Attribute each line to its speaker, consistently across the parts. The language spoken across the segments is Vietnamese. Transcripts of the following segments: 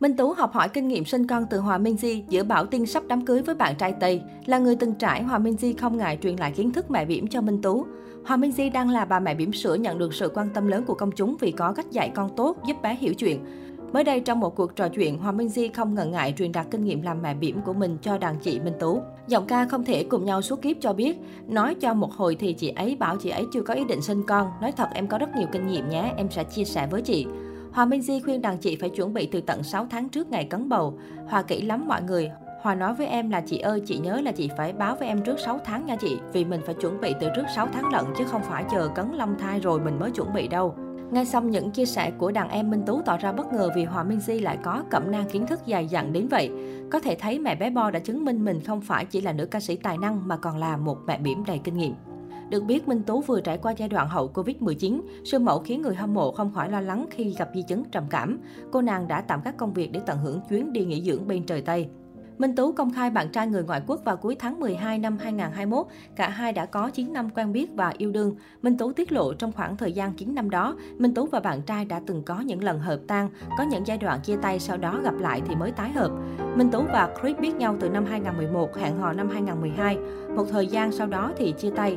Speaker 1: Minh Tú học hỏi kinh nghiệm sinh con từ Hòa Minh Di giữa bảo tin sắp đám cưới với bạn trai Tây. Là người từng trải, Hòa Minh Di không ngại truyền lại kiến thức mẹ bỉm cho Minh Tú. Hòa Minh Di đang là bà mẹ bỉm sữa nhận được sự quan tâm lớn của công chúng vì có cách dạy con tốt, giúp bé hiểu chuyện. Mới đây trong một cuộc trò chuyện, Hòa Minh Di không ngần ngại truyền đạt kinh nghiệm làm mẹ bỉm của mình cho đàn chị Minh Tú. Giọng ca không thể cùng nhau suốt kiếp cho biết, nói cho một hồi thì chị ấy bảo chị ấy chưa có ý định sinh con, nói thật em có rất nhiều kinh nghiệm nhé, em sẽ chia sẻ với chị. Hòa Minh Di khuyên đàn chị phải chuẩn bị từ tận 6 tháng trước ngày cấn bầu. Hòa kỹ lắm mọi người. Hòa nói với em là chị ơi, chị nhớ là chị phải báo với em trước 6 tháng nha chị, vì mình phải chuẩn bị từ trước 6 tháng lận chứ không phải chờ cấn long thai rồi mình mới chuẩn bị đâu. Ngay xong những chia sẻ của đàn em Minh Tú tỏ ra bất ngờ vì Hòa Minh Di lại có cẩm nang kiến thức dài dặn đến vậy. Có thể thấy mẹ bé Bo đã chứng minh mình không phải chỉ là nữ ca sĩ tài năng mà còn là một mẹ bỉm đầy kinh nghiệm. Được biết, Minh Tú vừa trải qua giai đoạn hậu Covid-19, siêu mẫu khiến người hâm mộ không khỏi lo lắng khi gặp di chứng trầm cảm. Cô nàng đã tạm các công việc để tận hưởng chuyến đi nghỉ dưỡng bên trời Tây. Minh Tú công khai bạn trai người ngoại quốc vào cuối tháng 12 năm 2021. Cả hai đã có 9 năm quen biết và yêu đương. Minh Tú tiết lộ trong khoảng thời gian 9 năm đó, Minh Tú và bạn trai đã từng có những lần hợp tan, có những giai đoạn chia tay sau đó gặp lại thì mới tái hợp. Minh Tú và Chris biết nhau từ năm 2011, hẹn hò năm 2012. Một thời gian sau đó thì chia tay.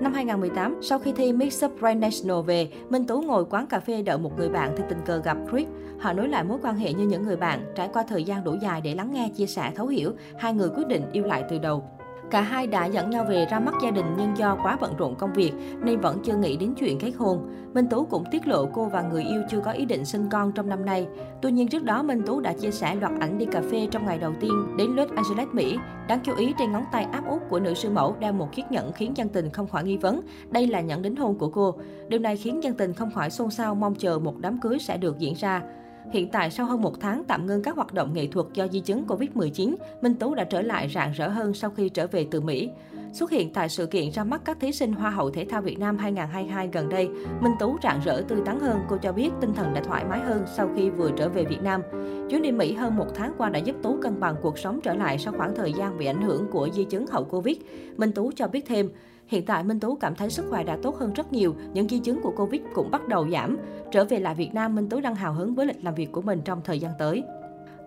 Speaker 1: Năm 2018, sau khi thi Mix Up Grand National về, Minh Tú ngồi quán cà phê đợi một người bạn thì tình cờ gặp Chris. Họ nối lại mối quan hệ như những người bạn, trải qua thời gian đủ dài để lắng nghe, chia sẻ, thấu hiểu, hai người quyết định yêu lại từ đầu. Cả hai đã dẫn nhau về ra mắt gia đình nhưng do quá bận rộn công việc nên vẫn chưa nghĩ đến chuyện kết hôn. Minh Tú cũng tiết lộ cô và người yêu chưa có ý định sinh con trong năm nay. Tuy nhiên trước đó Minh Tú đã chia sẻ loạt ảnh đi cà phê trong ngày đầu tiên đến Los Angeles, Mỹ. Đáng chú ý trên ngón tay áp út của nữ sư mẫu đeo một chiếc nhẫn khiến dân tình không khỏi nghi vấn. Đây là nhẫn đính hôn của cô. Điều này khiến dân tình không khỏi xôn xao mong chờ một đám cưới sẽ được diễn ra. Hiện tại, sau hơn một tháng tạm ngưng các hoạt động nghệ thuật do di chứng Covid-19, Minh Tú đã trở lại rạng rỡ hơn sau khi trở về từ Mỹ. Xuất hiện tại sự kiện ra mắt các thí sinh Hoa hậu Thể thao Việt Nam 2022 gần đây, Minh Tú rạng rỡ tươi tắn hơn. Cô cho biết tinh thần đã thoải mái hơn sau khi vừa trở về Việt Nam. Chuyến đi Mỹ hơn một tháng qua đã giúp Tú cân bằng cuộc sống trở lại sau khoảng thời gian bị ảnh hưởng của di chứng hậu Covid. Minh Tú cho biết thêm, Hiện tại Minh Tú cảm thấy sức khỏe đã tốt hơn rất nhiều, những di chứng của Covid cũng bắt đầu giảm. Trở về lại Việt Nam, Minh Tú đang hào hứng với lịch làm việc của mình trong thời gian tới.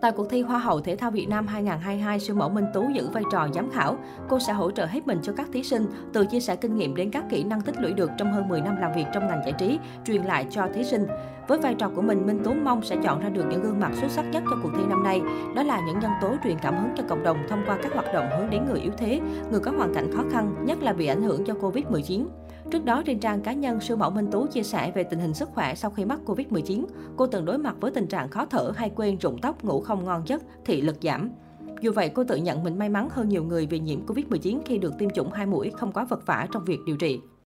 Speaker 1: Tại cuộc thi Hoa hậu Thể thao Việt Nam 2022, siêu mẫu Minh Tú giữ vai trò giám khảo. Cô sẽ hỗ trợ hết mình cho các thí sinh, từ chia sẻ kinh nghiệm đến các kỹ năng tích lũy được trong hơn 10 năm làm việc trong ngành giải trí, truyền lại cho thí sinh. Với vai trò của mình, Minh Tú mong sẽ chọn ra được những gương mặt xuất sắc nhất cho cuộc thi năm nay. Đó là những nhân tố truyền cảm hứng cho cộng đồng thông qua các hoạt động hướng đến người yếu thế, người có hoàn cảnh khó khăn, nhất là bị ảnh hưởng do Covid-19. Trước đó, trên trang cá nhân, siêu mẫu Minh Tú chia sẻ về tình hình sức khỏe sau khi mắc Covid-19. Cô từng đối mặt với tình trạng khó thở hay quên rụng tóc, ngủ không ngon giấc, thị lực giảm. Dù vậy, cô tự nhận mình may mắn hơn nhiều người vì nhiễm Covid-19 khi được tiêm chủng hai mũi không quá vật vả trong việc điều trị.